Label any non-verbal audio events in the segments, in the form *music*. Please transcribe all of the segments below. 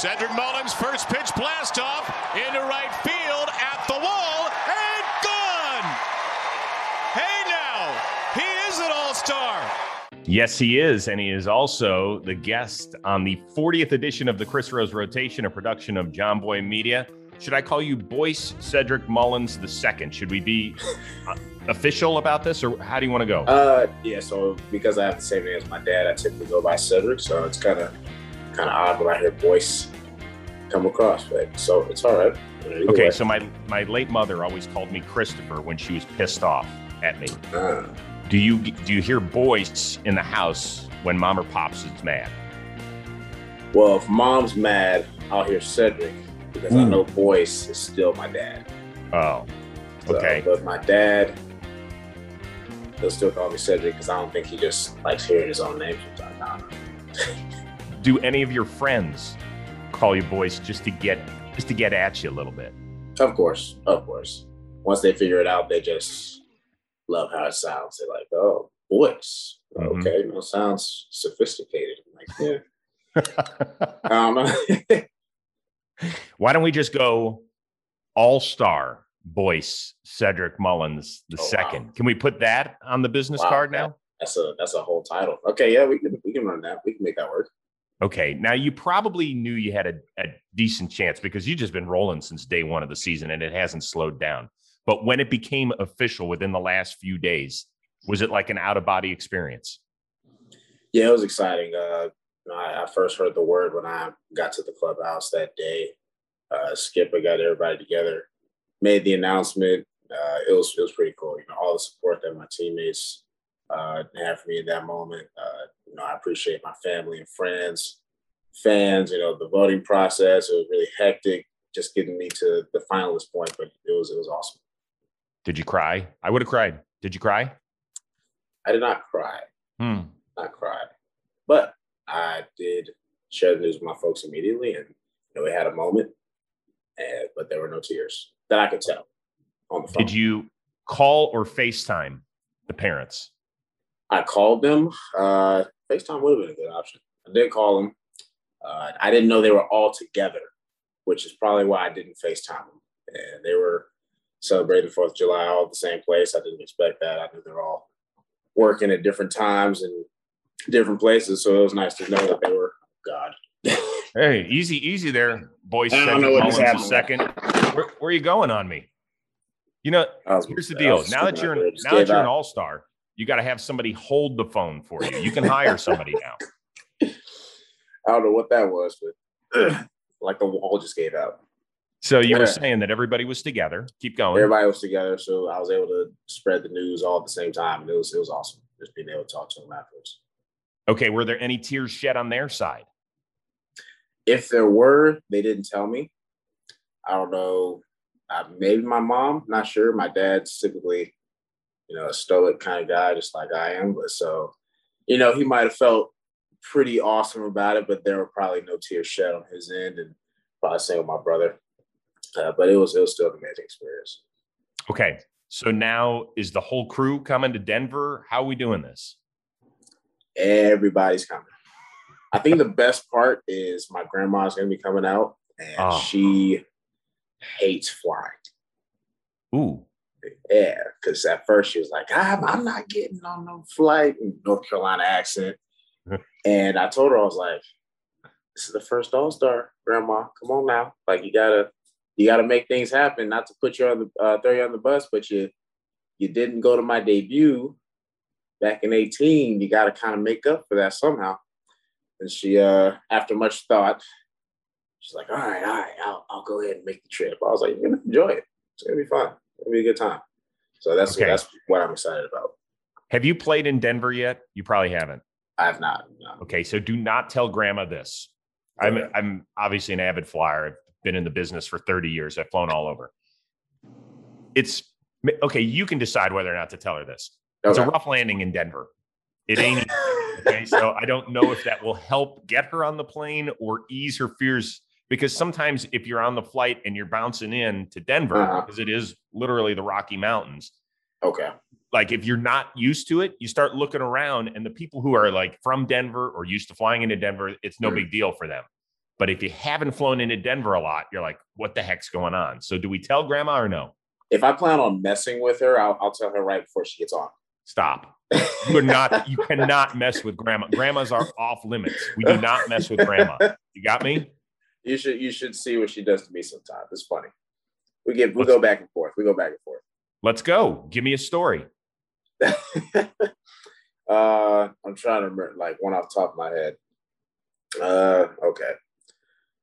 Cedric Mullins, first pitch blast off into right field at the wall and gone. Hey now, he is an all star. Yes, he is. And he is also the guest on the 40th edition of the Chris Rose Rotation, a production of John Boy Media. Should I call you Boyce Cedric Mullins the second? Should we be uh, official about this, or how do you want to go? Uh, yeah. So because I have the same name as my dad, I typically go by Cedric. So it's kind of kind of odd when I hear Boyce come across, but so it's all right. Either okay, way. so my my late mother always called me Christopher when she was pissed off at me. Uh, Do you do you hear Boyce in the house when mom or pops is mad? well, if mom's mad, I'll hear Cedric because I know Boyce is still my dad. Oh, So, okay. But my dad, he'll still call me Cedric because I don't think he just likes hearing his own name sometimes. *laughs* Do any of your friends call you Boyce just to get just to get at you a little bit? Of course, of course. Once they figure it out, they just love how it sounds. They're like, "Oh, Boyce, Mhm. okay, no, sounds sophisticated." I'm like, yeah. *laughs* Um, Why don't we just go all star Boyce Cedric Mullins the Oh, wow. second? Can we put that on the business Wow, card now? that's a that's a whole title. Okay, yeah, we can we can run that. We can make that work. Okay. Now you probably knew you had a, a decent chance because you've just been rolling since day one of the season and it hasn't slowed down. But when it became official within the last few days, was it like an out of body experience? Yeah, it was exciting. Uh, I, I first heard the word when I got to the clubhouse that day. Uh, Skipper got everybody together, made the announcement. Uh, it was it was pretty cool. You know, all the support that my teammates uh, had for me in that moment. You know, I appreciate my family and friends, fans. You know, the voting process it was really hectic, just getting me to the finalist point, but it was it was awesome. Did you cry? I would have cried. Did you cry? I did not cry. Hmm. not cry. But I did share the news with my folks immediately, and you know, we had a moment, and but there were no tears that I could tell on the phone. Did you call or FaceTime the parents? I called them. Uh, FaceTime would have been a good option. I did call them. Uh, I didn't know they were all together, which is probably why I didn't FaceTime them. And they were celebrating Fourth of July all at the same place. I didn't expect that. I knew they're all working at different times and different places, so it was nice to know that they were. God, *laughs* Hey, easy, easy there, Boyce. I don't know what just Mullins second. Where, where are you going on me? You know, was- here's the deal. Now that you're out there, an, now that you're an all star, you got to have somebody hold the phone for you. You can hire somebody now. *laughs* I don't know what that was, but *clears throat* like the wall just gave out. So you were saying that everybody was together. Keep going. Everybody was together, so I was able to spread the news all at the same time. And it was it was awesome just being able to talk to them afterwards. Okay, were there any tears shed on their side? If there were, they didn't tell me. I don't know. Uh, maybe my mom, not sure. My dad's typically, you know, a stoic kind of guy, just like I am. But so, you know, he might have felt pretty awesome about it, but there were probably no tears shed on his end, and probably same with my brother. Uh, but it was it was still an amazing experience. Okay, so now is the whole crew coming to Denver? How are we doing this? everybody's coming. I think the best part is my grandma's gonna be coming out, and Oh. she hates flying. Ooh, Yeah, because at first she was like, I'm, I'm not getting on no flight in North Carolina accent. *laughs* and I told her, I was like, this is the first All Star, Grandma. Come on now. Like you gotta you gotta make things happen, not to put you on the uh, throw you on the bus, but you you didn't go to my debut back in 18. You gotta kind of make up for that somehow. And she uh after much thought, she's like, all right, all right, I'll, I'll go ahead and make the trip. I was like, you're gonna enjoy it. It's gonna be fun. It'll be a good time. So that's Okay. that's what I'm excited about. have you played in Denver yet? You probably haven't. I have not. No. Okay, so do not tell grandma this. I'm Okay. I'm obviously an avid flyer. I've been in the business for 30 years. I've flown all over. It's okay, you can decide whether or not to tell her this. It's a rough landing in Denver. It ain't okay. So I don't know if that will help get her on the plane or ease her fears because sometimes if you're on the flight and you're bouncing in to Denver, Uh-huh. because it is literally the Rocky Mountains, okay. like if you're not used to it, you start looking around and the people who are like from Denver or used to flying into Denver, it's no Mhm. big deal for them. But if you haven't flown into Denver a lot, you're like, what the heck's going on? So do we tell grandma or no? If I plan on messing with her, I'll, I'll tell her right before she gets on. Stop. *laughs* You're not, you cannot mess with grandma. Grandmas are off limits. We do not mess with grandma. You got me? You should you should see what she does to me sometimes. It's funny. We get we go back and forth. We go back and forth. Let's go. Give me a story. *laughs* uh, I'm trying to remember like one off the top of my head. Uh, okay.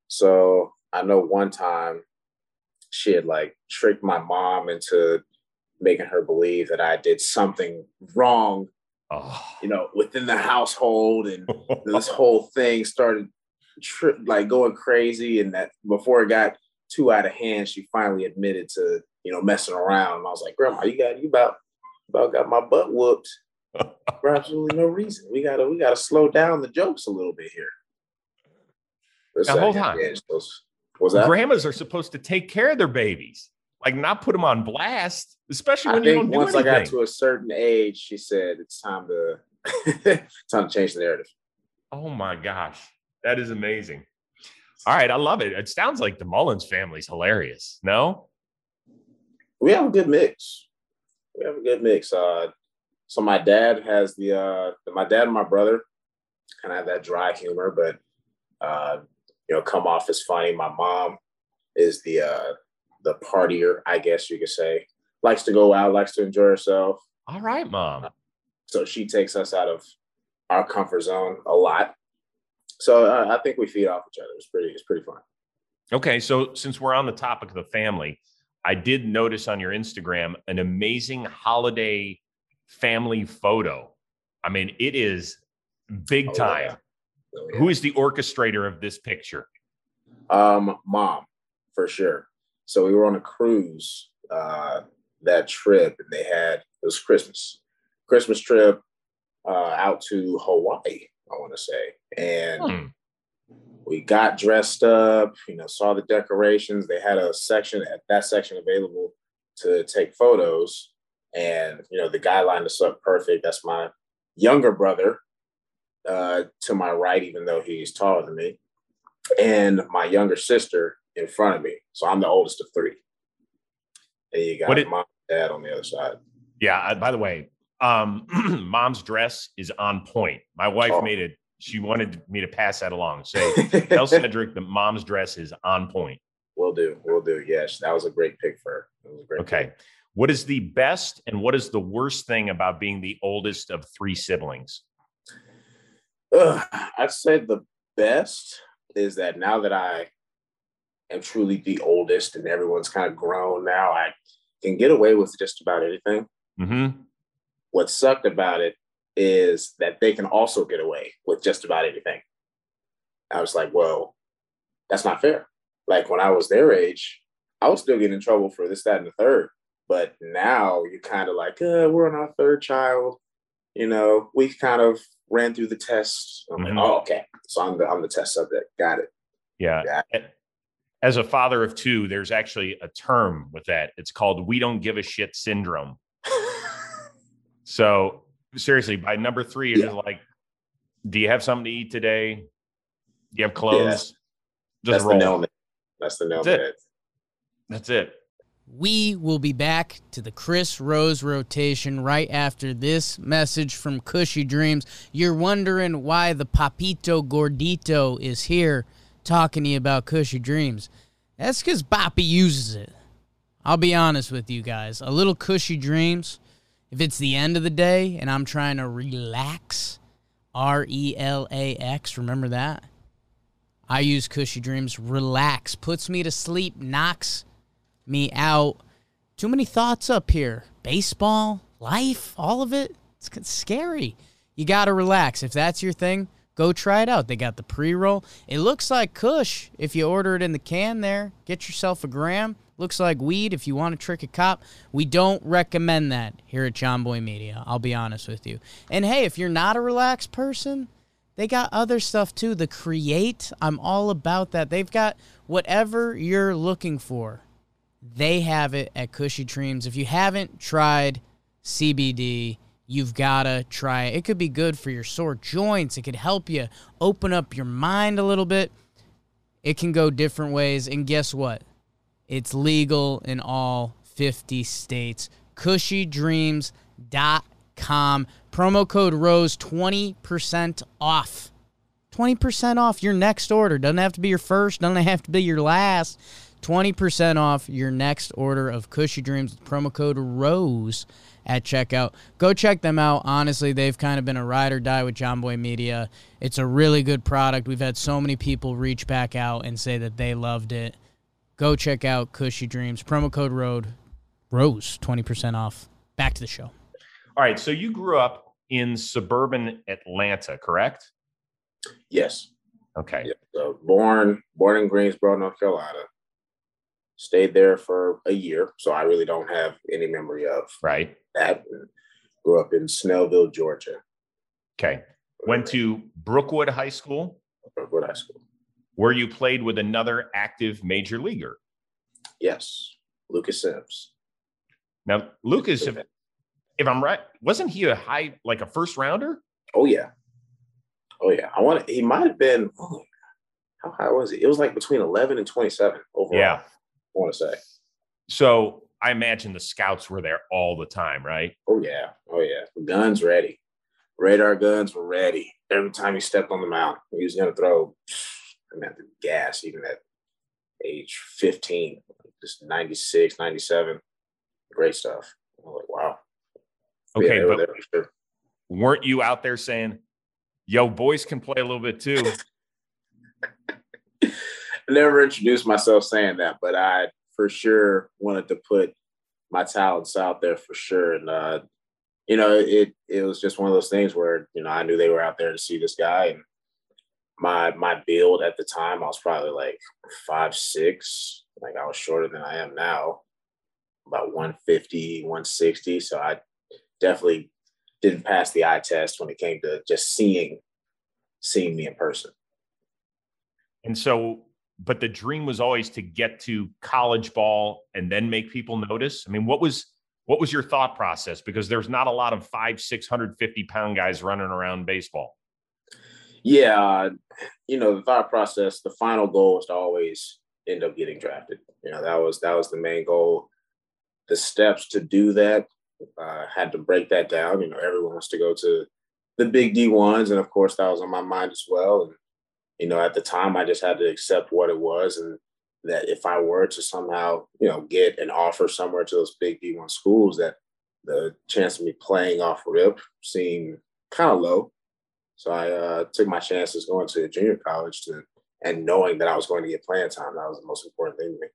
So I know one time she had like tricked my mom into making her believe that I did something wrong, Oh. you know, within the household, and this whole thing started tri- like going crazy. And that before it got too out of hand, she finally admitted to you know messing around. And I was like, Grandma, you got you about about got my butt whooped *laughs* for absolutely no reason. We gotta we gotta slow down the jokes a little bit here. It's Now, hold on. yeah, it's those- Was that? Grandmas are supposed to take care of their babies, like not put them on blast, especially I when you think don't do once I got to a certain age, she said it's time to *laughs* time to change the narrative. Oh my gosh, that is amazing. All right, I love it. It sounds like the Mullins family's hilarious. No? We have a good mix. We have a good mix. Uh, so my dad has the uh, my dad and my brother kind of have that dry humor, but uh, you know, come off as funny. My mom is the uh, the partier, I guess you could say. Likes to go out, likes to enjoy herself. All right, mom. So she takes us out of our comfort zone a lot. So uh, I think we feed off each other. It's pretty. It's pretty fun. Okay, so since we're on the topic of the family, I did notice on your Instagram an amazing holiday family photo. I mean, it is big Oh, time. yeah. Oh, yeah. Who is the orchestrator of this picture? Um, mom, for sure. So we were on a cruise uh, that trip, and they had it was Christmas, Christmas trip uh, out to Hawaii. I want to say, and Hmm. we got dressed up. You know, saw the decorations. They had a section at that section available to take photos, and you know, the guy lined us up perfect. That's my younger brother uh, to my right, even though he's taller than me and my younger sister in front of me. So I'm the oldest of three. And you got What did- mom and dad on the other side. Yeah, by the way, um, *clears throat* mom's dress is on point. My wife Oh. made it. She wanted me to pass that along. Say, *laughs* tell Cedric that mom's dress is on point. we'll do. We'll do. Yes. That was a great pick for her. It was a great Okay. pick. What is the best and what is the worst thing about being the oldest of three siblings? I'd say the best is that now that I am truly the oldest and everyone's kind of grown now, I can get away with just about anything. hmm What sucked about it is that they can also get away with just about anything. I was like, well, that's not fair. Like when I was their age, I was still getting in trouble for this, that, and the third. But now you're kind of like, uh, we're on our third child. You know, we kind of ran through the tests. I'm Mhm. like, oh, okay. So I'm the I'm the test subject. Got it. Yeah. Yeah. As a father of two, there's actually a term with that. It's called we don't give a shit syndrome. *laughs* So seriously, by number three, you're Yeah. just like, do you have something to eat today? Do you have clothes? that's- just That's the roll. nail. on the- That's the nail. That's it. That's it. We will be back to the Chris Rose rotation right after this message from Cushy Dreams. You're wondering why the Papito Gordito is here talking to you about Cushy Dreams. That's because Boppy uses it. I'll be honest with you guys. A little Cushy Dreams, if it's the end of the day and I'm trying to relax, R E L A X, remember that? I use Cushy Dreams. Relax, puts me to sleep, knocks me out. Too many thoughts up here. Baseball, life, all of it. It's scary. You got to relax. If that's your thing, go try it out. They got the pre roll. It looks like Kush if you order it in the can there. Get yourself a gram. Looks like weed if you want to trick a cop. We don't recommend that here at John Boy Media. I'll be honest with you. And hey, if you're not a relaxed person, they got other stuff too. The Create, I'm all about that. They've got whatever you're looking for. They have it at Cushy Dreams. If you haven't tried CBD, you've got to try it. It could be good for your sore joints. It could help you open up your mind a little bit. It can go different ways. And guess what? It's legal in all 50 states. CushyDreams.com. Promo code ROSE 20% off. 20% off your next order. Doesn't have to be your first, doesn't have to be your last. 20% off your next order of Cushy Dreams with promo code ROSE at checkout. Go check them out. Honestly, they've kind of been a ride or die with John Boy Media. It's a really good product. We've had so many people reach back out and say that they loved it. Go check out Cushy Dreams. Promo code ROAD ROSE 20% off. Back to the show. All right. So you grew up in suburban Atlanta, correct? Yes. Okay. Yeah. So born born in Greensboro, North Carolina. Stayed there for a year, so I really don't have any memory of Right. that. Grew up in Snellville, Georgia. Okay. Went to Brookwood High School, Brookwood High School. Where you played with another active major leaguer. Yes, Lucas Sims. Now, Lucas, if, if I'm right, wasn't he a high, like a first rounder? Oh yeah, oh yeah. I want. to, He might have been. oh, how high was he? It was like between eleven and twenty-seven overall. Yeah. I want to say. So I imagine the scouts were there all the time, right? Oh yeah, oh yeah. Guns ready. Radar guns were ready. Every time he stepped on the mound, he was gonna throw. I mean, the gas even at age 15, just 96, 97. Great stuff. I was like, wow. Okay, were but there sure. weren't you out there saying, yo, Boyce can play a little bit too? I *laughs* never introduced myself saying that, but I for sure wanted to put my talents out there for sure. And uh, you know, it it was just one of those things where you know I knew they were out there to see this guy, and my my build at the time I was probably like five six, like I was shorter than I am now, about 150, 160. So I definitely didn't pass the eye test when it came to just seeing seeing me in person. and so, but the dream was always to get to college ball and then make people notice. I mean, what was what was your thought process? Because there's not a lot of five, six hundred fifty pound guys running around baseball. Yeah, uh, you know, the thought process, the final goal was to always end up getting drafted. You know, that was that was the main goal. The steps to do that uh, had to break that down. You know, everyone wants to go to the big D ones, and of course, that was on my mind as well. And you know, at the time, I just had to accept what it was, and that if I were to somehow, you know, get an offer somewhere to those big D one schools, that the chance of me playing off rip seemed kind of low. So I uh, took my chances going to junior college to, and knowing that I was going to get playing time. That was the most important thing to me.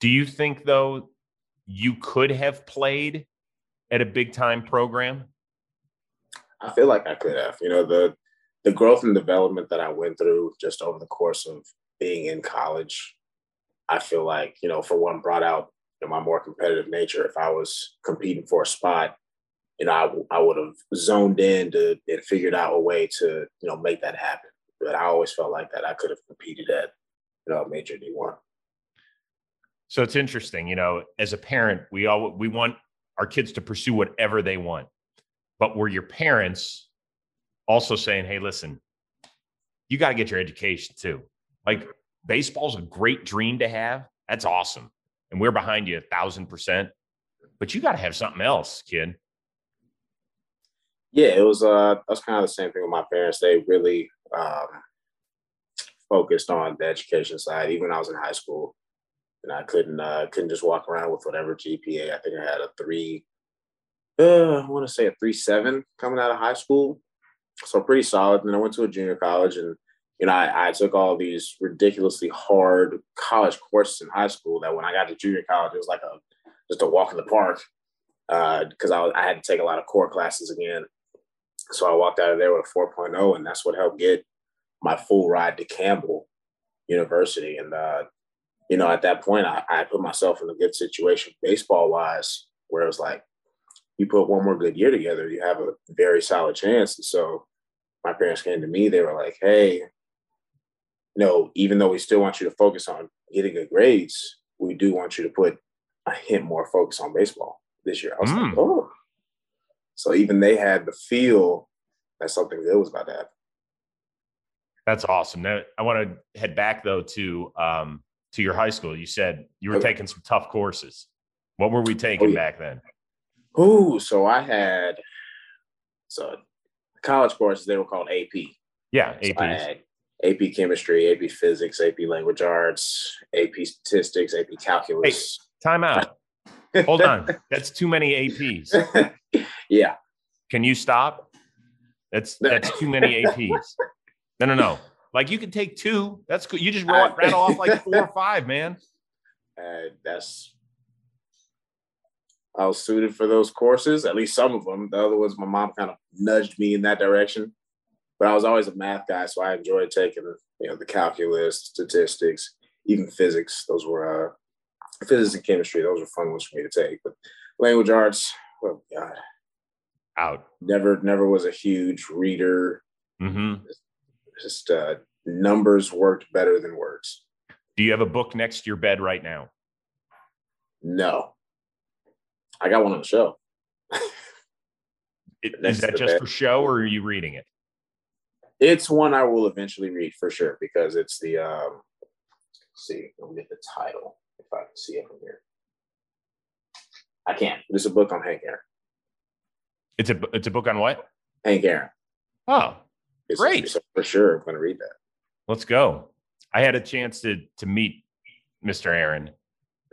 Do you think though you could have played at a big time program? I feel like I could have. You know, the the growth and development that I went through just over the course of being in college, I feel like, you know, for one, brought out you know, my more competitive nature. If I was competing for a spot, you know, I, I would have zoned in to and figured out a way to, you know, make that happen. But I always felt like that I could have competed at, you know, major D1. So it's interesting, you know, as a parent, we all we want our kids to pursue whatever they want. But we're your parents also saying, hey, listen, you got to get your education too. Like baseball's a great dream to have. That's awesome. And we're behind you a thousand percent. But you got to have something else, kid. Yeah, it was uh that's kind of the same thing with my parents. They really um focused on the education side. Even when I was in high school, and I couldn't uh couldn't just walk around with whatever GPA. I think I had a three uh I want to say a three seven coming out of high school. So pretty solid. And then I went to a junior college and you know, I, I took all these ridiculously hard college courses in high school that when I got to junior college, it was like a just a walk in the park because I, was, I had to take a lot of core classes again. So I walked out of there with a 4.0, and that's what helped get my full ride to Campbell University. And, uh, you know, at that point, I, I put myself in a good situation baseball wise, where it was like, you put one more good year together, you have a very solid chance. And so my parents came to me, they were like, hey, no, even though we still want you to focus on getting good grades, we do want you to put a hint more focus on baseball this year. I was Mm. like, oh. So even they had the feel that something good was about to happen. That's awesome. Now I want to head back though to um, to your high school. You said you were Okay. taking some tough courses. What were we taking Oh, yeah. back then? Ooh, so I had so college courses they were called AP. Yeah, So I AP chemistry, AP physics, AP language arts, AP statistics, AP calculus. Time out. *laughs* Hold on. That's too many APs. *laughs* yeah. Can you stop? That's that's too many APs. No, no, no. Like you can take two. That's good. You just roll, rattle off like four or five, man. And that's I was suited for those courses, at least some of them. The other ones, my mom kind of nudged me in that direction. But I was always a math guy, so I enjoyed taking you know the calculus, statistics, even physics. Those were uh, physics and chemistry. Those were fun ones for me to take. But language arts, oh god, Out. never never was a huge reader. hmm Just uh, numbers worked better than words. Do you have a book next to your bed right now? No, I got one on the show. It- *laughs* Is that just bed. for show or are you reading it? It's one I will eventually read for sure because it's the um let's see, let me get the title if I can see it from here. I can't. It's a book on Hank Aaron. It's a it's a book on what? Hank Aaron. Oh, It's, Great. so for sure I'm gonna read that. let's go. I had a chance to to meet Mr. Aaron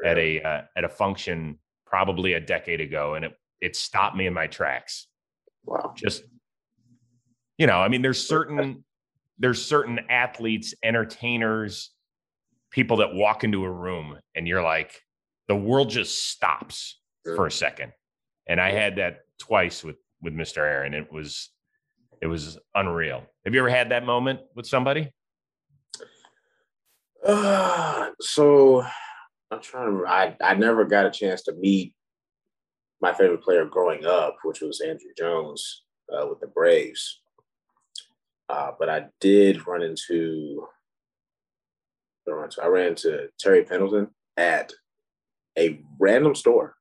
at a uh, at a function probably a decade ago, and it it stopped me in my tracks. wow. Just you know, I mean, there's certain there's certain athletes, entertainers, people that walk into a room and you're like, the world just stops for a second. And I had that twice with with Mr. Aaron. It was it was unreal. Have you ever had that moment with somebody? Uh, *sighs* so I'm trying to remember. I, I never got a chance to meet my favorite player growing up, which was Andruw Jones uh, with the Braves. Uh, but I did run into, I ran into- I ran into Terry Pendleton at a random store,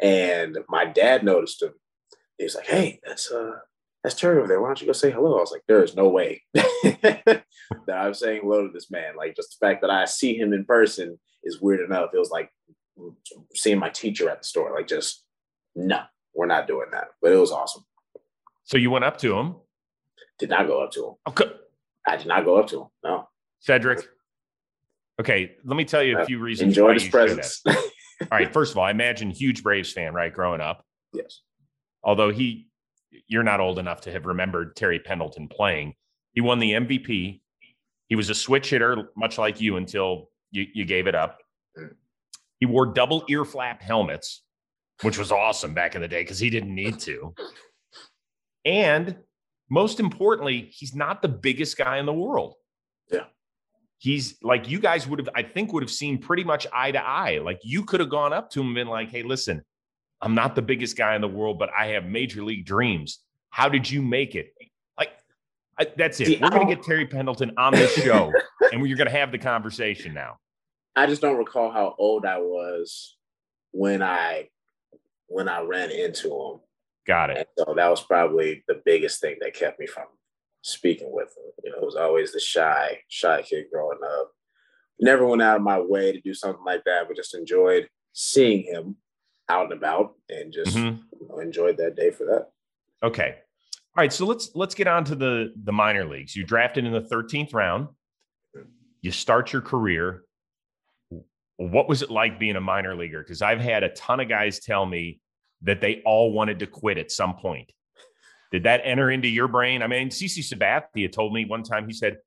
and my dad noticed him. He was like, "Hey, that's uh, that's Terry over there. Why don't you go say hello?" I was like, "There is no way *laughs* that I'm saying hello to this man. Like, just the fact that I see him in person is weird enough. It was like seeing my teacher at the store. Like, just no, we're not doing that. But it was awesome. So you went up to him. Did not go up to him. Okay. I did not go up to him. No. Cedric. Okay, let me tell you a uh, few reasons Enjoy his presence. *laughs* All right, first of all, I imagine huge Braves fan, right? Growing up, yes. although he, you're not old enough to have remembered Terry Pendleton playing. He won the MVP. He was a switch hitter, much like you, until you, you gave it up. He wore double ear flap helmets, which was awesome back in the day because he didn't need to. And most importantly, he's not the biggest guy in the world. He's like you guys would have, I think, would have seen pretty much eye to eye. Like you could have gone up to him and been like, hey, listen, I'm not the biggest guy in the world, but I have major league dreams. How did you make it? Like, I, that's it. See, We're going to get Terry Pendleton on this show *laughs* and we're going to have the conversation now. I just don't recall how old I was when I when I ran into him. Got it. And so that was probably the biggest thing that kept me from speaking with him. You know, it was always the shy, shy kid growing up. Never went out of my way to do something like that, but just enjoyed seeing him out and about and just Mhm. you know, enjoyed that day for that. Okay. All right. So let's let's get on to the the minor leagues. You drafted in the 13th round. You start your career. What was it like being a minor leaguer? Because I've had a ton of guys tell me that they all wanted to quit at some point. Did that enter into your brain? I mean, CC Sabathia told me one time, he said,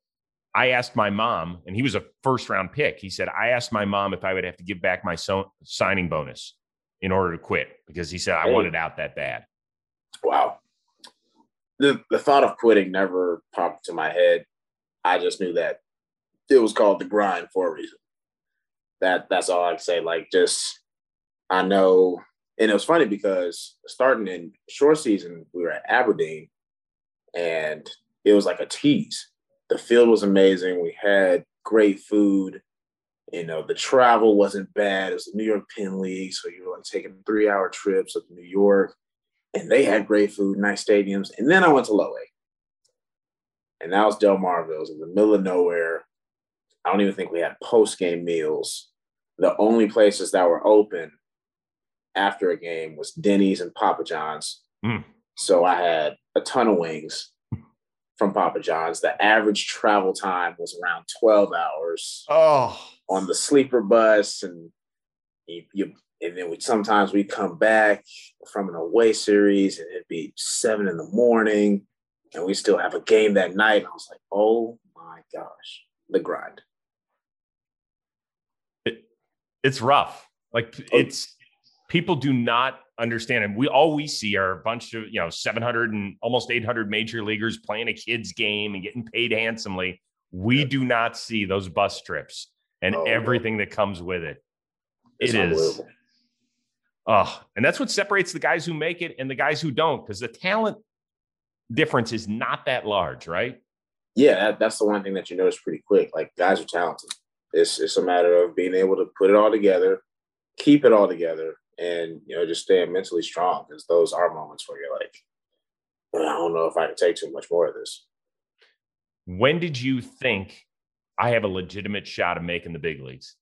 I asked my mom, and he was a first round pick. He said, I asked my mom if I would have to give back my so- signing bonus in order to quit because he said I Hey. wanted out that bad. Wow. The the thought of quitting never popped to my head. I just knew that it was called the grind for a reason. That that's all I can say. Like just I know, and it was funny because starting in short season, we were at Aberdeen, and it was like a tease. The field was amazing. We had great food. You know, the travel wasn't bad. It was the New York Penn League, so you were like taking three hour trips up to New York and they had great food, nice stadiums. And then I went to low A. and that was Delmarva's in the middle of nowhere. I don't even think we had post game meals. The only places that were open after a game was Denny's and Papa John's. Mm. So I had a ton of wings from Papa John's. The average travel time was around 12 hours Oh, on the sleeper bus. And you, you and then we sometimes we come back from an away series and it'd be seven in the morning and we still have a game that night. And I was like, oh my gosh, the grind. It, it's rough. Like Oh. it's people do not understand, and we all we see are a bunch of you know 700 and almost 800 major leaguers playing a kids game and getting paid handsomely. We Yeah. do not see those bus trips and Oh, everything that comes with it. It's It is. Oh, and that's what separates the guys who make it and the guys who don't, because the talent difference is not that large, right? Yeah, that, that's the one thing that you notice pretty quick. Like guys are talented. It's it's a matter of being able to put it all together, keep it all together, and you know just staying mentally strong. Because those are moments where you're like, I don't know if I can take too much more of this. When did you think I have a legitimate shot of making the big leagues?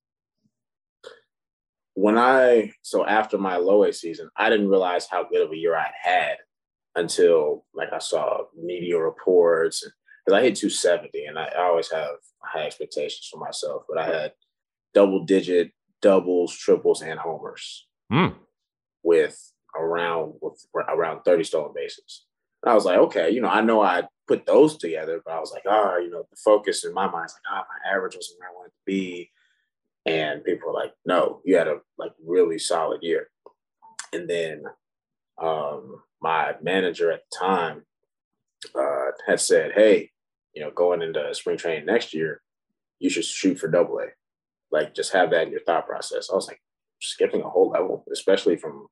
when I so after my low A season, I didn't realize how good of a year I had until like I saw media reports because I hit 270 and I, I always have high expectations for myself, but I had double digit doubles, triples, and homers Hmm. with around with around 30 stolen bases. And I was like, okay, you know, I know I put those together, but I was like, ah, you know, the focus in my mind is like, ah, my average wasn't where I wanted to be. And people were like, no, you had a like really solid year. And then um, my manager at the time uh, had said, hey, you know, going into spring training next year, you should shoot for double A. Like just have that in your thought process. I was like, skipping a whole level, especially from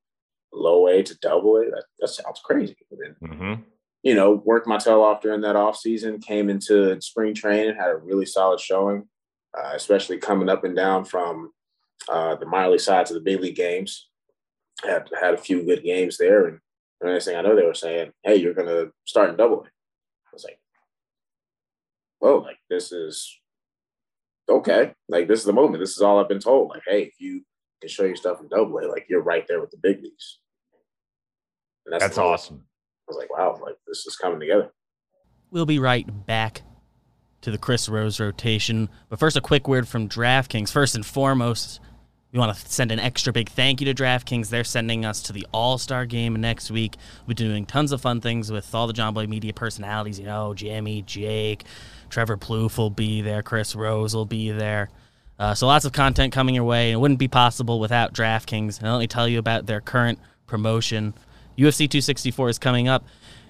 low A to double A, that, that sounds crazy. Then Mm-hmm. you know, worked my tail off during that off season, came into spring training, had a really solid showing, uh, especially coming up and down from uh, the minor league side to the big league games. Had had a few good games there, and the next thing I know, they were saying, "Hey, you're going to start in Double A." I was like, "Whoa, like this is okay. Like this is the moment. This is all I've been told. Like, hey, if you can show you stuff in Double A, like you're right there with the big leagues." And That's the moment. awesome. I was like, wow, like this is coming together. We'll be right back to the Chris Rose rotation. But first, a quick word from DraftKings. First and foremost, we want to send an extra big thank you to DraftKings. They're sending us to the All Star game next week. We're doing tons of fun things with all the John Boy media personalities. You know, Jimmy, Jake, Trevor Plouffe will be there, Chris Rose will be there. Uh, so lots of content coming your way. It wouldn't be possible without DraftKings. And let me tell you about their current promotion. UFC 264 is coming up,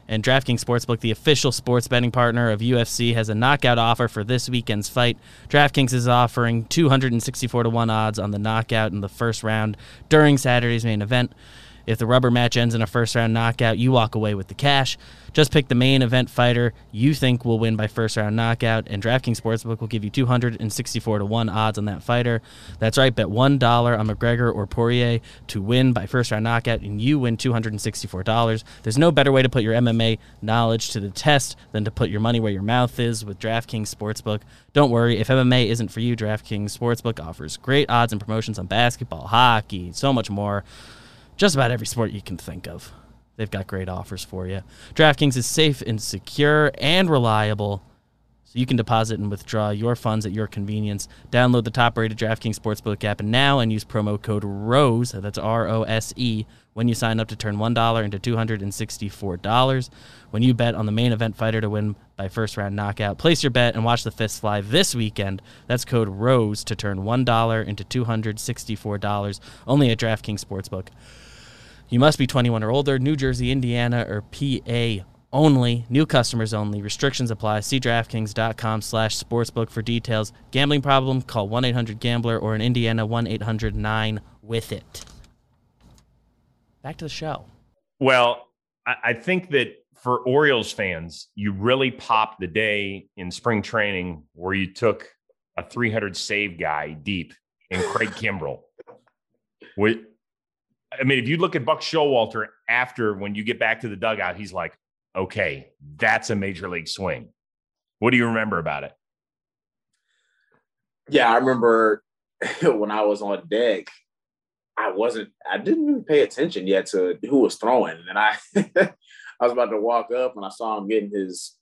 and DraftKings Sportsbook, the official sports betting partner of UFC, has a knockout offer for this weekend's fight. DraftKings is offering 264 to 1 odds on the knockout in the first round during Saturday's main event. If the rubber match ends in a first round knockout, you walk away with the cash. Just pick the main event fighter you think will win by first round knockout, and DraftKings Sportsbook will give you 264 to 1 odds on that fighter. That's right, bet $1 on McGregor or Poirier to win by first round knockout, and you win $264. There's no better way to put your MMA knowledge to the test than to put your money where your mouth is with DraftKings Sportsbook. Don't worry, if MMA isn't for you, DraftKings Sportsbook offers great odds and promotions on basketball, hockey, so much more just about every sport you can think of. They've got great offers for you. DraftKings is safe and secure and reliable, so you can deposit and withdraw your funds at your convenience. Download the top-rated DraftKings Sportsbook app now and use promo code ROSE, that's R-O-S-E, when you sign up to turn $1 into $264. When you bet on the main event fighter to win by first round knockout, place your bet and watch the fists fly this weekend. That's code ROSE to turn $1 into $264 only at DraftKings Sportsbook. You must be 21 or older, New Jersey, Indiana, or PA only. New customers only. Restrictions apply. See DraftKings.com slash sportsbook for details. Gambling problem? Call 1-800-GAMBLER or in Indiana 1-800-9-WITH-IT. Back to the show. Well, I, I think that for Orioles fans, you really popped the day in spring training where you took a 300 save guy deep in Craig *laughs* Kimbrel. I mean, if you look at Buck Showalter after when you get back to the dugout, he's like, okay, that's a major league swing. What do you remember about it? Yeah, I remember *laughs* when I was on deck, I wasn't, I didn't really pay attention yet to who was throwing. And I, *laughs* I was about to walk up and I saw him getting his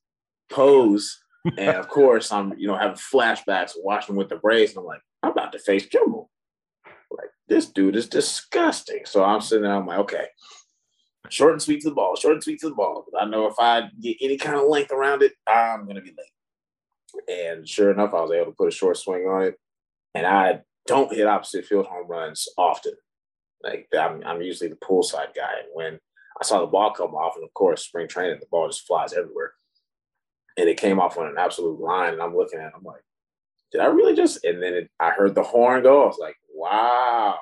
pose. *laughs* and of course, I'm, you know, having flashbacks watching with the Braves. And I'm like, I'm about to face Kimbrel. This dude is disgusting. So I'm sitting there, I'm like, okay, short and sweet to the ball, short and sweet to the ball. I know if I get any kind of length around it, I'm going to be late. And sure enough, I was able to put a short swing on it. And I don't hit opposite field home runs often. Like I'm, I'm usually the pull side guy. And when I saw the ball come off, and of course, spring training, the ball just flies everywhere. And it came off on an absolute line. And I'm looking at it, I'm like, did I really just? And then it, I heard the horn go. I was like, wow.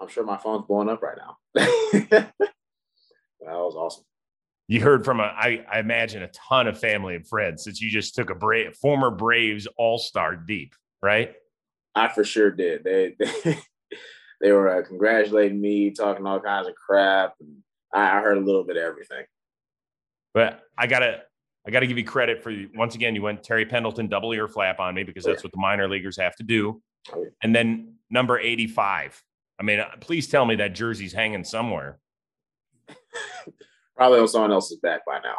I'm sure my phone's blowing up right now. *laughs* that was awesome. You heard from a, I, I imagine a ton of family and friends since you just took a Bra- former Braves All Star deep, right? I for sure did. They, *laughs* they they were uh, congratulating me, talking all kinds of crap, and I, I heard a little bit of everything. But I gotta I gotta give you credit for once again you went Terry Pendleton double ear flap on me because that's what the minor leaguers have to do, and then number eighty five. I mean, uh, please tell me that jersey's hanging somewhere. Probably on someone else's back by now.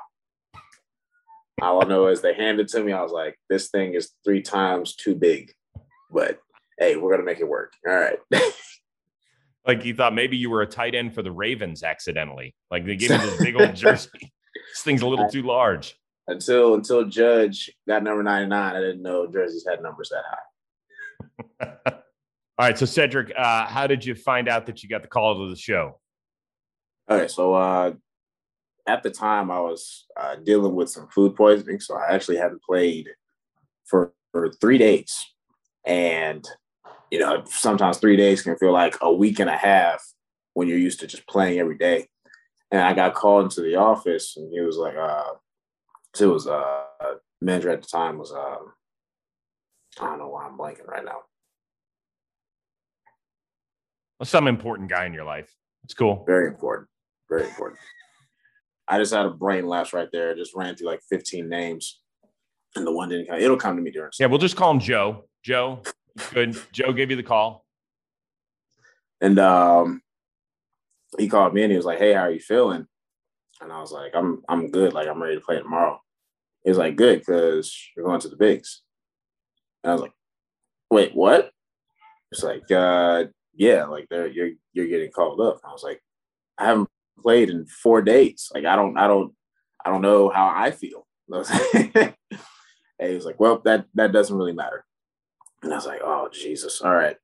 All I know is they handed it to me. I was like, this thing is three times too big, but hey, we're gonna make it work. All right. *laughs* Like you thought maybe you were a tight end for the Ravens accidentally. Like they gave me this big old jersey. *laughs* this thing's a little too large. Until until Judge got number 99, I didn't know jerseys had numbers that high. All right. So Cedric, uh, how did you find out that you got the call to the show? Okay, so uh at the time I was uh, dealing with some food poisoning, so I actually hadn't played for, for three days. And you know, sometimes three days can feel like a week and a half when you're used to just playing every day. And I got called into the office and he was like, uh, it was uh manager at the time was um I don't know why I'm blanking right now. Well, some important guy in your life. It's cool. Very important. Very important. I just had a brain lapse right there. Just ran through like 15 names. And the one didn't come. It'll come to me during. Yeah, we'll just call him Joe. Joe, Good. Joe gave you the call. And um, he called me and he was like, Hey, how are you feeling? And I was like, I'm I'm good. Like I'm ready to play tomorrow. He was like, Good, because you're going to the bigs. And I was like, Wait, what? It's like, uh, yeah, like they're you're you're getting called up. And I was like, I haven't played in four days. Like I don't I don't I don't know how I feel. *laughs* and he was like, Well, that that doesn't really matter. And I was like, oh, Jesus. All right.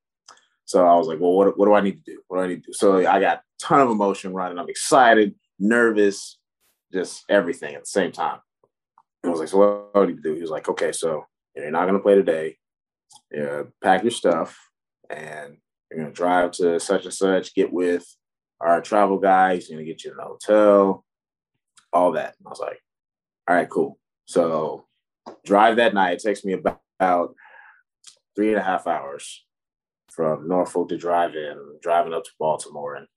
So I was like, well, what, what do I need to do? What do I need to do? So I got a ton of emotion running. I'm excited, nervous, just everything at the same time. I was like, so what do I need to do? He was like, okay, so you're not going to play today. Pack your stuff and you're going to drive to such and such, get with our travel guy. He's going to get you in the hotel, all that. And I was like, all right, cool. So drive that night. It takes me about three and a half hours from Norfolk to drive in, driving up to Baltimore and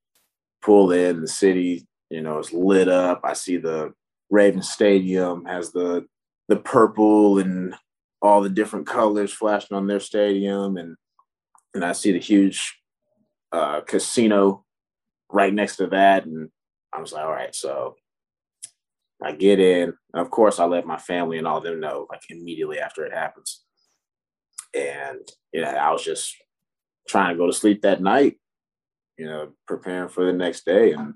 pull in the city, you know, it's lit up. I see the Raven Stadium has the the purple and all the different colors flashing on their stadium and and I see the huge uh, casino right next to that and I was like, all right, so I get in. And Of course, I let my family and all them know like immediately after it happens and you know I was just trying to go to sleep that night, you know, preparing for the next day, and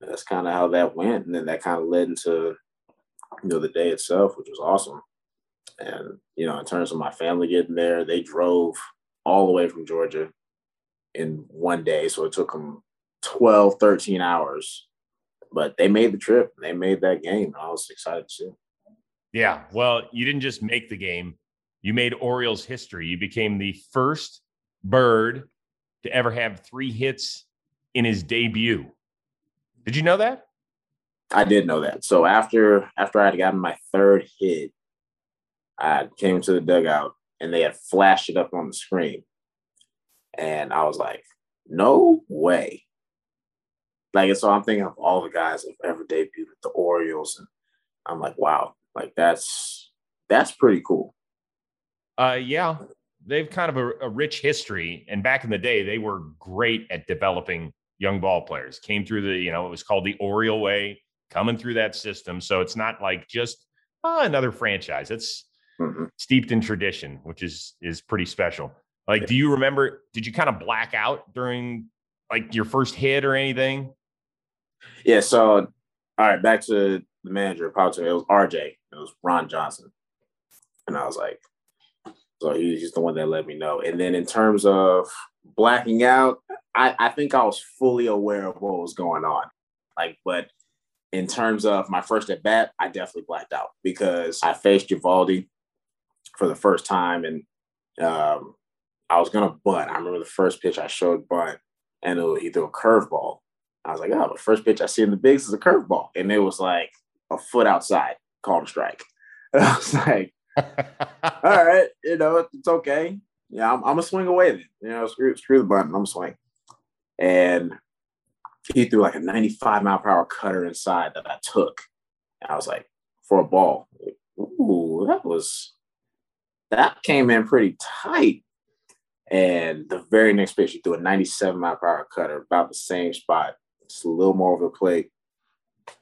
that's kind of how that went. And then that kind of led into you know the day itself, which was awesome. And you know, in terms of my family getting there, they drove all the way from Georgia in one day, so it took them 12, 13 hours. But they made the trip. They made that game. I was excited to see. Yeah. Well, you didn't just make the game you made Orioles history. You became the first bird to ever have three hits in his debut. Did you know that? I did know that. So after after I had gotten my third hit, I came to the dugout and they had flashed it up on the screen. And I was like, no way. Like, so I'm thinking of all the guys that have ever debuted with the Orioles. And I'm like, wow, Like that's that's pretty cool. Uh, yeah, they've kind of a, a, rich history, and back in the day, they were great at developing young ball players. Came through the, you know, it was called the Oriole way, coming through that system. So it's not like just oh, another franchise. It's mm-hmm. steeped in tradition, which is is pretty special. Like, yeah. do you remember? Did you kind of black out during like your first hit or anything? Yeah. So, all right, back to the manager. Probably it was RJ. It was Ron Johnson, and I was like, so he's the one that let me know. And then in terms of blacking out, I, I think I was fully aware of what was going on. Like, but in terms of my first at bat, I definitely blacked out because I faced Eovaldi for the first time, and um, I was gonna bunt. I remember the first pitch I showed bunt, and it, he threw a curveball. I was like, oh, the first pitch I see in the bigs is a curveball, and it was like a foot outside, called a strike. *laughs* And I was like, *laughs* all right, you know, it's okay. Yeah, I'm, I'm gonna swing away then. You know, screw, screw the button. I'm gonna swing. And he threw like a 95 mile per hour cutter inside that I took. And I was like, for a ball, ooh, that was that came in pretty tight. And the very next pitch, he threw a 97 mile per hour cutter, about the same spot, just a little more over the plate.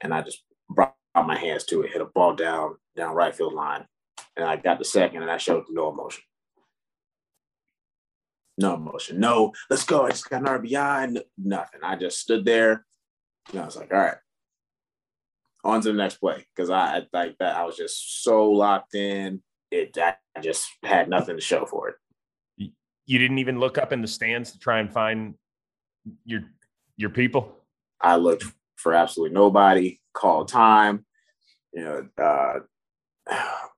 And I just brought my hands to it, hit a ball down, down right field line. And I got the second and I showed no emotion. No emotion. No, let's go. I just got an RBI. nothing. I just stood there and I was like, all right, on to the next play. Cause I like that. I was just so locked in. It I just had nothing to show for it. You didn't even look up in the stands to try and find your your people? I looked for absolutely nobody, called time. You know, uh, *sighs*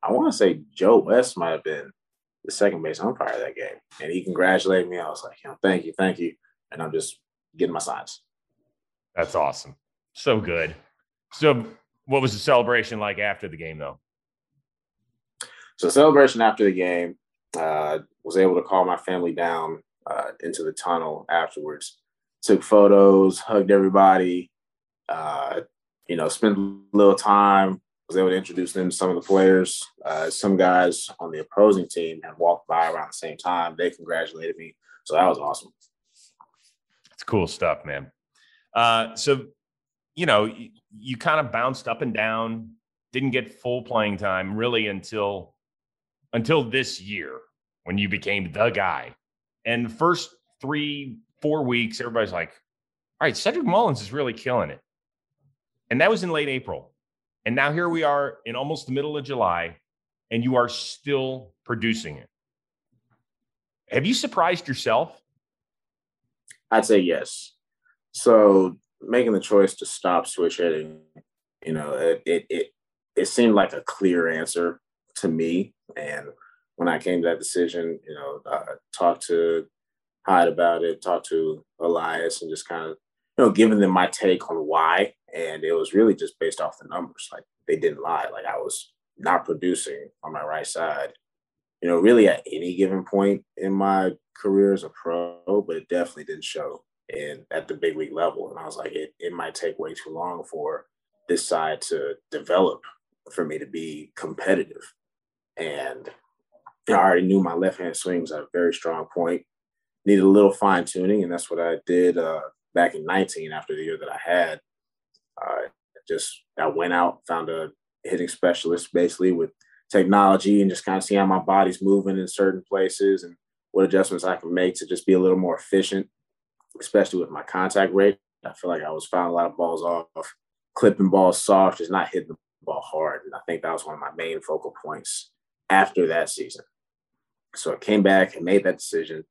I want to say Joe West might have been the second base umpire of that game. And he congratulated me. I was like, you know, thank you, thank you. And I'm just getting my signs. That's awesome. So good. So what was the celebration like after the game though? So celebration after the game, uh, was able to call my family down uh, into the tunnel afterwards. Took photos, hugged everybody, uh, you know, spent a little time was able to introduce them to some of the players. Uh, some guys on the opposing team had walked by around the same time. They congratulated me. So that was awesome. It's cool stuff, man. Uh, so, you know, you, you kind of bounced up and down, didn't get full playing time really until until this year when you became the guy. And the first three, four weeks, everybody's like, all right, Cedric Mullins is really killing it. And that was in late April. And now here we are in almost the middle of July, and you are still producing it. Have you surprised yourself? I'd say yes. So making the choice to stop switch hitting, you know, it it it, it seemed like a clear answer to me. And when I came to that decision, you know, I talked to Hyde about it, talked to Elias, and just kind of, you know, giving them my take on why and it was really just based off the numbers. Like they didn't lie. Like I was not producing on my right side, you know, really at any given point in my career as a pro, but it definitely didn't show in at the big league level. And I was like, it, it might take way too long for this side to develop for me to be competitive. And I already knew my left hand swing was at a very strong point. Needed a little fine tuning, and that's what I did uh, back in 19 after the year that I had uh, just I went out, found a hitting specialist basically with technology and just kind of see how my body's moving in certain places and what adjustments I can make to just be a little more efficient, especially with my contact rate. I feel like I was fouling a lot of balls off, clipping balls soft, just not hitting the ball hard. And I think that was one of my main focal points after that season. So I came back and made that decision.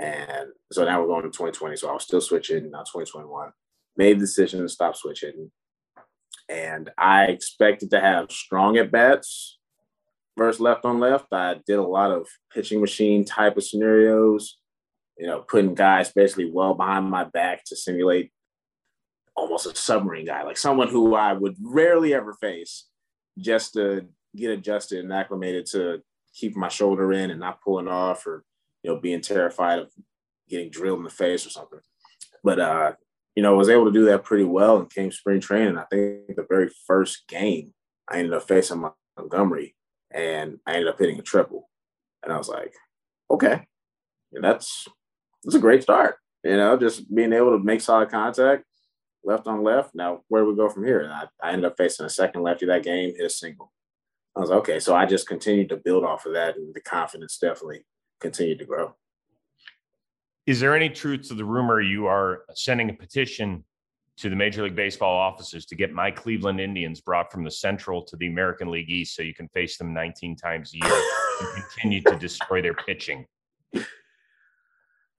And so now we're going to 2020. So I was still switching now 2021 made the decision to stop switching. And I expected to have strong at bats versus left on left. I did a lot of pitching machine type of scenarios, you know, putting guys basically well behind my back to simulate almost a submarine guy, like someone who I would rarely ever face just to get adjusted and acclimated to keep my shoulder in and not pulling off or, you know, being terrified of getting drilled in the face or something. But uh, you know, was able to do that pretty well and came spring training. I think the very first game, I ended up facing Montgomery, and I ended up hitting a triple. And I was like, okay, and that's that's a great start. You know, just being able to make solid contact, left on left. Now, where do we go from here? And I, I ended up facing a second lefty that game, hit a single. I was like, okay, so I just continued to build off of that, and the confidence definitely continued to grow. Is there any truth to the rumor you are sending a petition to the Major League Baseball offices to get my Cleveland Indians brought from the Central to the American League East so you can face them 19 times a year and continue to destroy their pitching?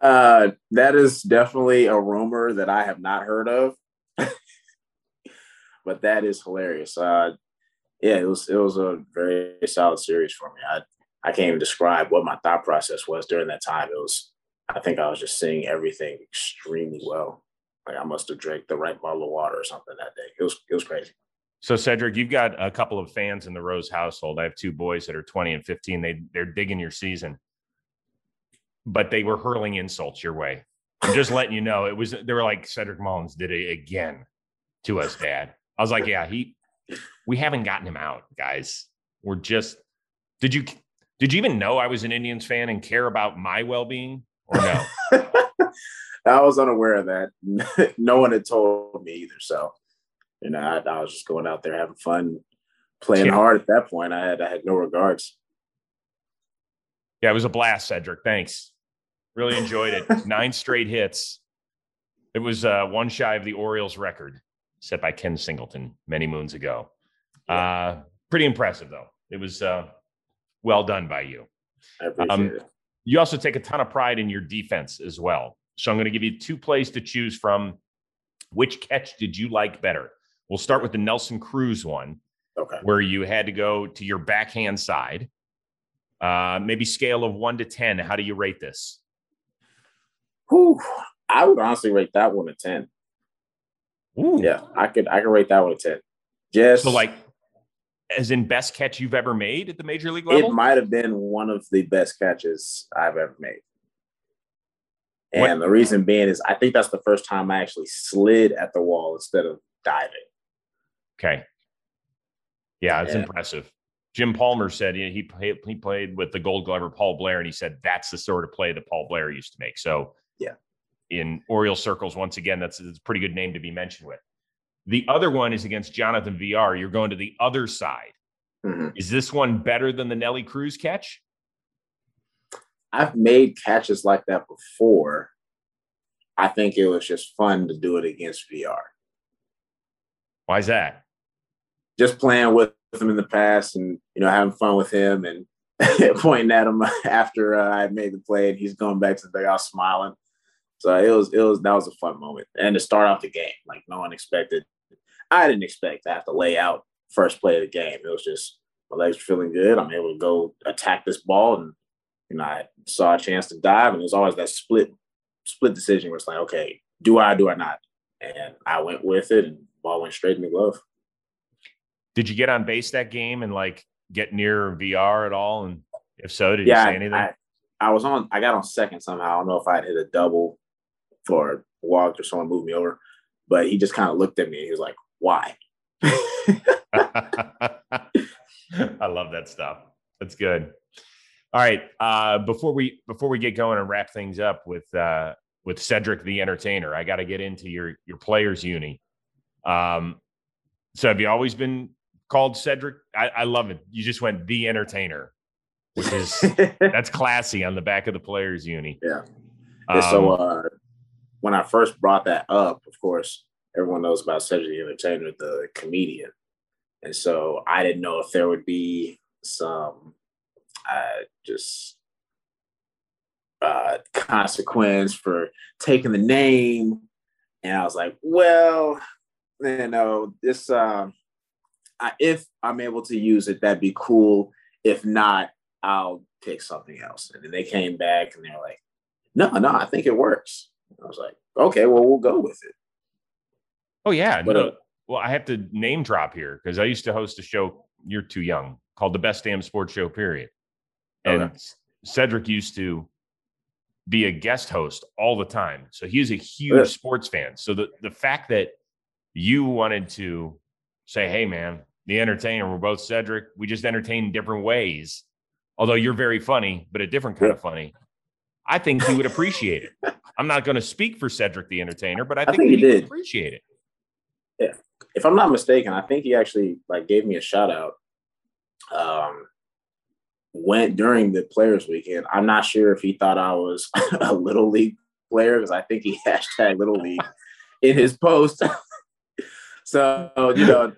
Uh, that is definitely a rumor that I have not heard of, *laughs* but that is hilarious. Uh, yeah, it was it was a very solid series for me. I I can't even describe what my thought process was during that time. It was I think I was just seeing everything extremely well. Like I must have drank the right bottle of water or something that day. It was it was crazy. So Cedric, you've got a couple of fans in the Rose household. I have two boys that are 20 and 15. They they're digging your season. But they were hurling insults your way. I'm just *laughs* letting you know it was they were like Cedric Mullins did it again to us, Dad. I was like, yeah, he we haven't gotten him out, guys. We're just did you did you even know I was an Indians fan and care about my well-being or no? *laughs* I was unaware of that. *laughs* no one had told me either. So, you know, I, I was just going out there having fun, playing yeah. hard at that point. I had I had no regards. Yeah, it was a blast, Cedric. Thanks. Really enjoyed it. *laughs* Nine straight hits. It was uh, one shy of the Orioles record set by Ken Singleton many moons ago. Yeah. Uh, pretty impressive, though. It was uh, well done by you. I appreciate um, it. You also take a ton of pride in your defense as well. So I'm going to give you two plays to choose from. Which catch did you like better? We'll start with the Nelson Cruz one, okay. where you had to go to your backhand side. Uh, maybe scale of one to 10. How do you rate this? Whew, I would honestly rate that one a 10. Ooh. Yeah, I could I could rate that one a 10. Just so like as in best catch you've ever made at the major league level? It might have been one of the best catches I've ever made. And what? the reason being is I think that's the first time I actually slid at the wall instead of diving. Okay. Yeah, it's yeah. impressive. Jim Palmer said he, he he played with the Gold Glover Paul Blair, and he said that's the sort of play that Paul Blair used to make. So yeah, in Oriole circles, once again, that's, that's a pretty good name to be mentioned with. The other one is against Jonathan Villar. You're going to the other side. Mm-hmm. Is this one better than the Nelly Cruz catch? I've made catches like that before. I think it was just fun to do it against VR. Why is that? Just playing with him in the past and you know having fun with him and *laughs* pointing at him *laughs* after uh, I made the play and he's going back to the dugout smiling. So it was it was that was a fun moment and to start off the game like no one expected. I didn't expect to have to lay out first play of the game. It was just my legs were feeling good. I'm able to go attack this ball and you know I saw a chance to dive and there's always that split split decision where it's like okay do I do I not and I went with it and ball went straight in the glove. Did you get on base that game and like get near Villar at all? And if so, did yeah, you say anything? I, I was on. I got on second somehow. I don't know if I'd hit a double or walked or someone moved me over, but he just kind of looked at me. and He was like, "Why?" *laughs* I love that stuff. That's good. All right. Uh, before we before we get going and wrap things up with uh, with Cedric the Entertainer, I got to get into your your players uni. Um, so have you always been called Cedric. I, I love it. You just went the entertainer, which is *laughs* that's classy on the back of the players' uni. Yeah. Um, so uh, when I first brought that up, of course, everyone knows about Cedric the Entertainer, the comedian, and so I didn't know if there would be some uh, just uh, consequence for taking the name, and I was like, well, you know, this. Uh, I, if I'm able to use it, that'd be cool. If not, I'll pick something else. And then they came back and they're like, no, no, I think it works. I was like, okay, well, we'll go with it. Oh yeah, but, no, uh, well, I have to name drop here because I used to host a show. You're too young, called the Best Damn Sports Show. Period. And okay. Cedric used to be a guest host all the time, so he's a huge yeah. sports fan. So the the fact that you wanted to say, "Hey, man, the entertainer. We're both Cedric. We just entertain in different ways. Although you're very funny, but a different kind Yeah. of funny. I think he would appreciate it. *laughs* I'm not going to speak for Cedric the entertainer, but I think, think he did. appreciate it. if I'm not mistaken, I think he actually like gave me a shout out. Um, went during the Players Weekend. I'm not sure if he thought I was *laughs* a little league player because I think he *laughs* hashtag little league in his post. *laughs* so you know,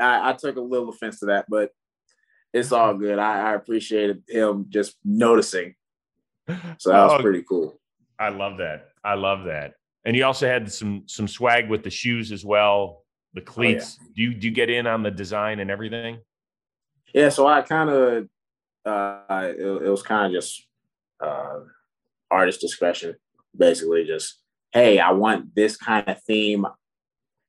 I, I took a little offense to that, but it's all good. I, I appreciated him just noticing. So that was Oh, pretty cool. I love that. I love that. And you also had some some swag with the shoes as well, the cleats. Do you do you get in on the design and everything? Yeah, so I kind of uh it, it was kind of just uh artist discretion, basically just hey, I want this kind of theme,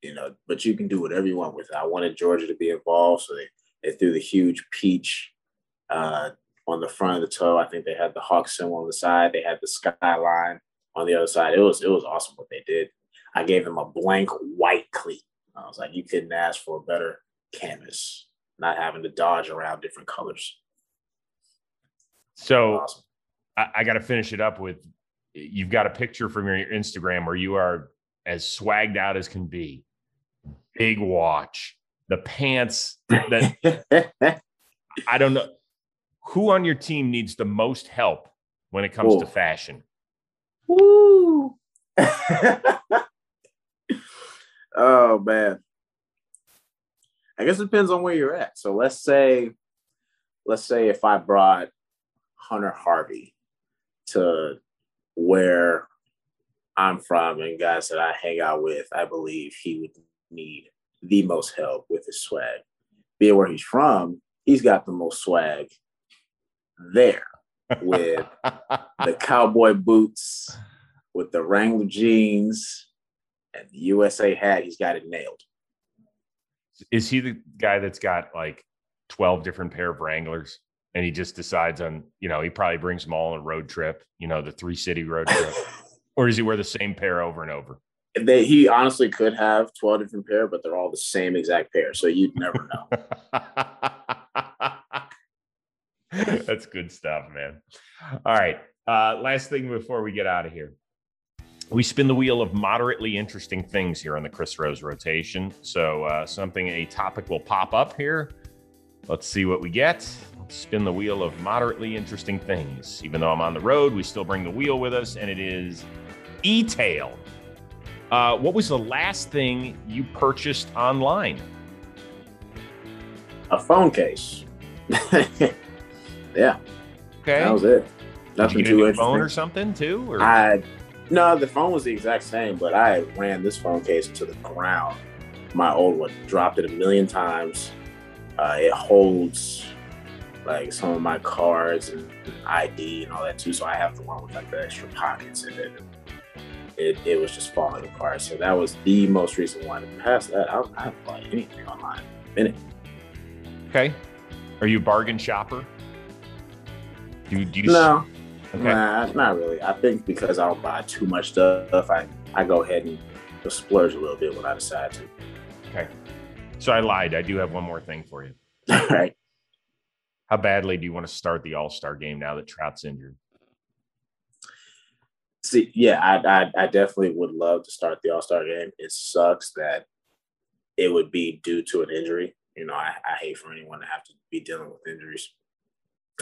you know, but you can do whatever you want with it. I wanted Georgia to be involved, so they they threw the huge peach uh on the front of the toe. I think they had the hawk symbol on the side, they had the skyline on the other side. It was it was awesome what they did. I gave them a blank white cleat. I was like, you couldn't ask for a better canvas not having to dodge around different colors. So Awesome. I, I got to finish it up with you've got a picture from your Instagram where you are as swagged out as can be. Big watch, the pants that *laughs* I don't know who on your team needs the most help when it comes to fashion. Woo! *laughs* oh man. I guess it depends on where you're at. So let's say, let's say if I brought Hunter Harvey to where I'm from and guys that I hang out with, I believe he would need the most help with his swag. Being where he's from, he's got the most swag there with *laughs* the cowboy boots, with the Wrangler jeans, and the USA hat. He's got it nailed. Is he the guy that's got like 12 different pair of Wranglers and he just decides on, you know, he probably brings them all on a road trip, you know, the three city road trip? *laughs* or does he wear the same pair over and over? they, he honestly could have 12 different pair, but they're all the same exact pair. So you'd never know. *laughs* *laughs* That's good stuff, man. All right. Uh, last thing before we get out of here. We spin the wheel of moderately interesting things here on the Chris Rose rotation. So, uh, something, a topic will pop up here. Let's see what we get. Let's spin the wheel of moderately interesting things. Even though I'm on the road, we still bring the wheel with us, and it is e tail. Uh, what was the last thing you purchased online? A phone case. *laughs* yeah, Okay. that was it. Did you Nothing too new phone or something too? Or? I no, the phone was the exact same, but I ran this phone case to the ground. My old one dropped it a million times. Uh, it holds like some of my cards and ID and all that too. So I have the one with like the extra pockets in it. It, it was just falling apart. So that was the most recent one. Past that, I, I haven't bought anything online. Minute. Okay. Are you a bargain shopper? Do, do you No, Okay. nah, not really. I think because I don't buy too much stuff, I, I go ahead and splurge a little bit when I decide to. Okay. So I lied. I do have one more thing for you. *laughs* All right. How badly do you want to start the All Star game now that Trout's injured? See, yeah, I, I, I definitely would love to start the All Star game. It sucks that it would be due to an injury. You know, I, I hate for anyone to have to be dealing with injuries.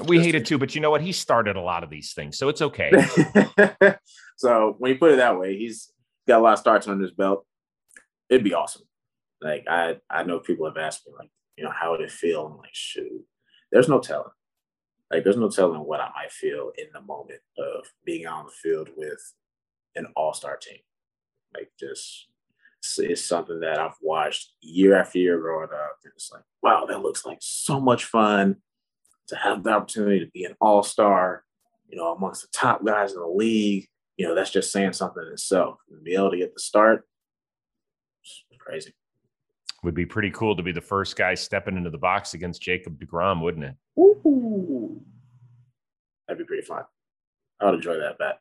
We hate it too, but you know what? He started a lot of these things, so it's okay. *laughs* so when you put it that way, he's got a lot of starts under his belt. It'd be awesome. Like I, I know people have asked me, like, you know, how would it feel? I'm like, shoot, there's no telling. Like, there's no telling what I might feel in the moment of being out on the field with an all-star team. Like, just it's, it's something that I've watched year after year growing up. And it's like, wow, that looks like so much fun to have the opportunity to be an all-star you know, amongst the top guys in the league, you know, that's just saying something in itself. And be able to get the start, it's crazy. Would be pretty cool to be the first guy stepping into the box against Jacob DeGrom, wouldn't it? Ooh. That'd be pretty fun. I would enjoy that bet.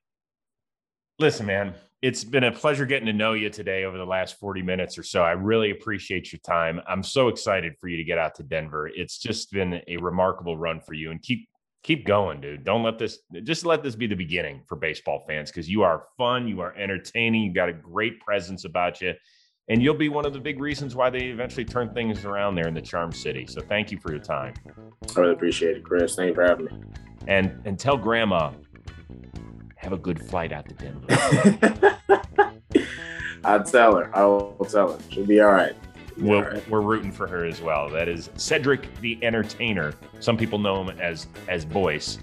Listen, man, it's been a pleasure getting to know you today over the last 40 minutes or so. I really appreciate your time. I'm so excited for you to get out to Denver. It's just been a remarkable run for you and keep keep going, dude. Don't let this just let this be the beginning for baseball fans because you are fun, you are entertaining, you got a great presence about you. And you'll be one of the big reasons why they eventually turn things around there in the Charm City. So thank you for your time. I really appreciate it, Chris. Thank you for having me. And and tell grandma have a good flight out to Denver. *laughs* I'll tell her. I will tell her. She'll be all right. We'll, right. We're rooting for her as well. That is Cedric the Entertainer. Some people know him as as Boyce.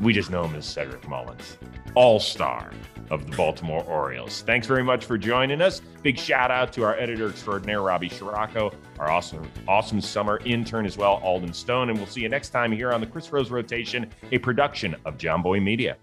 We just know him as Cedric Mullins, all star of the Baltimore Orioles. Thanks very much for joining us. Big shout out to our editor extraordinaire, Robbie Scirocco, our awesome, awesome summer intern as well, Alden Stone. And we'll see you next time here on the Chris Rose Rotation, a production of Jomboy Media.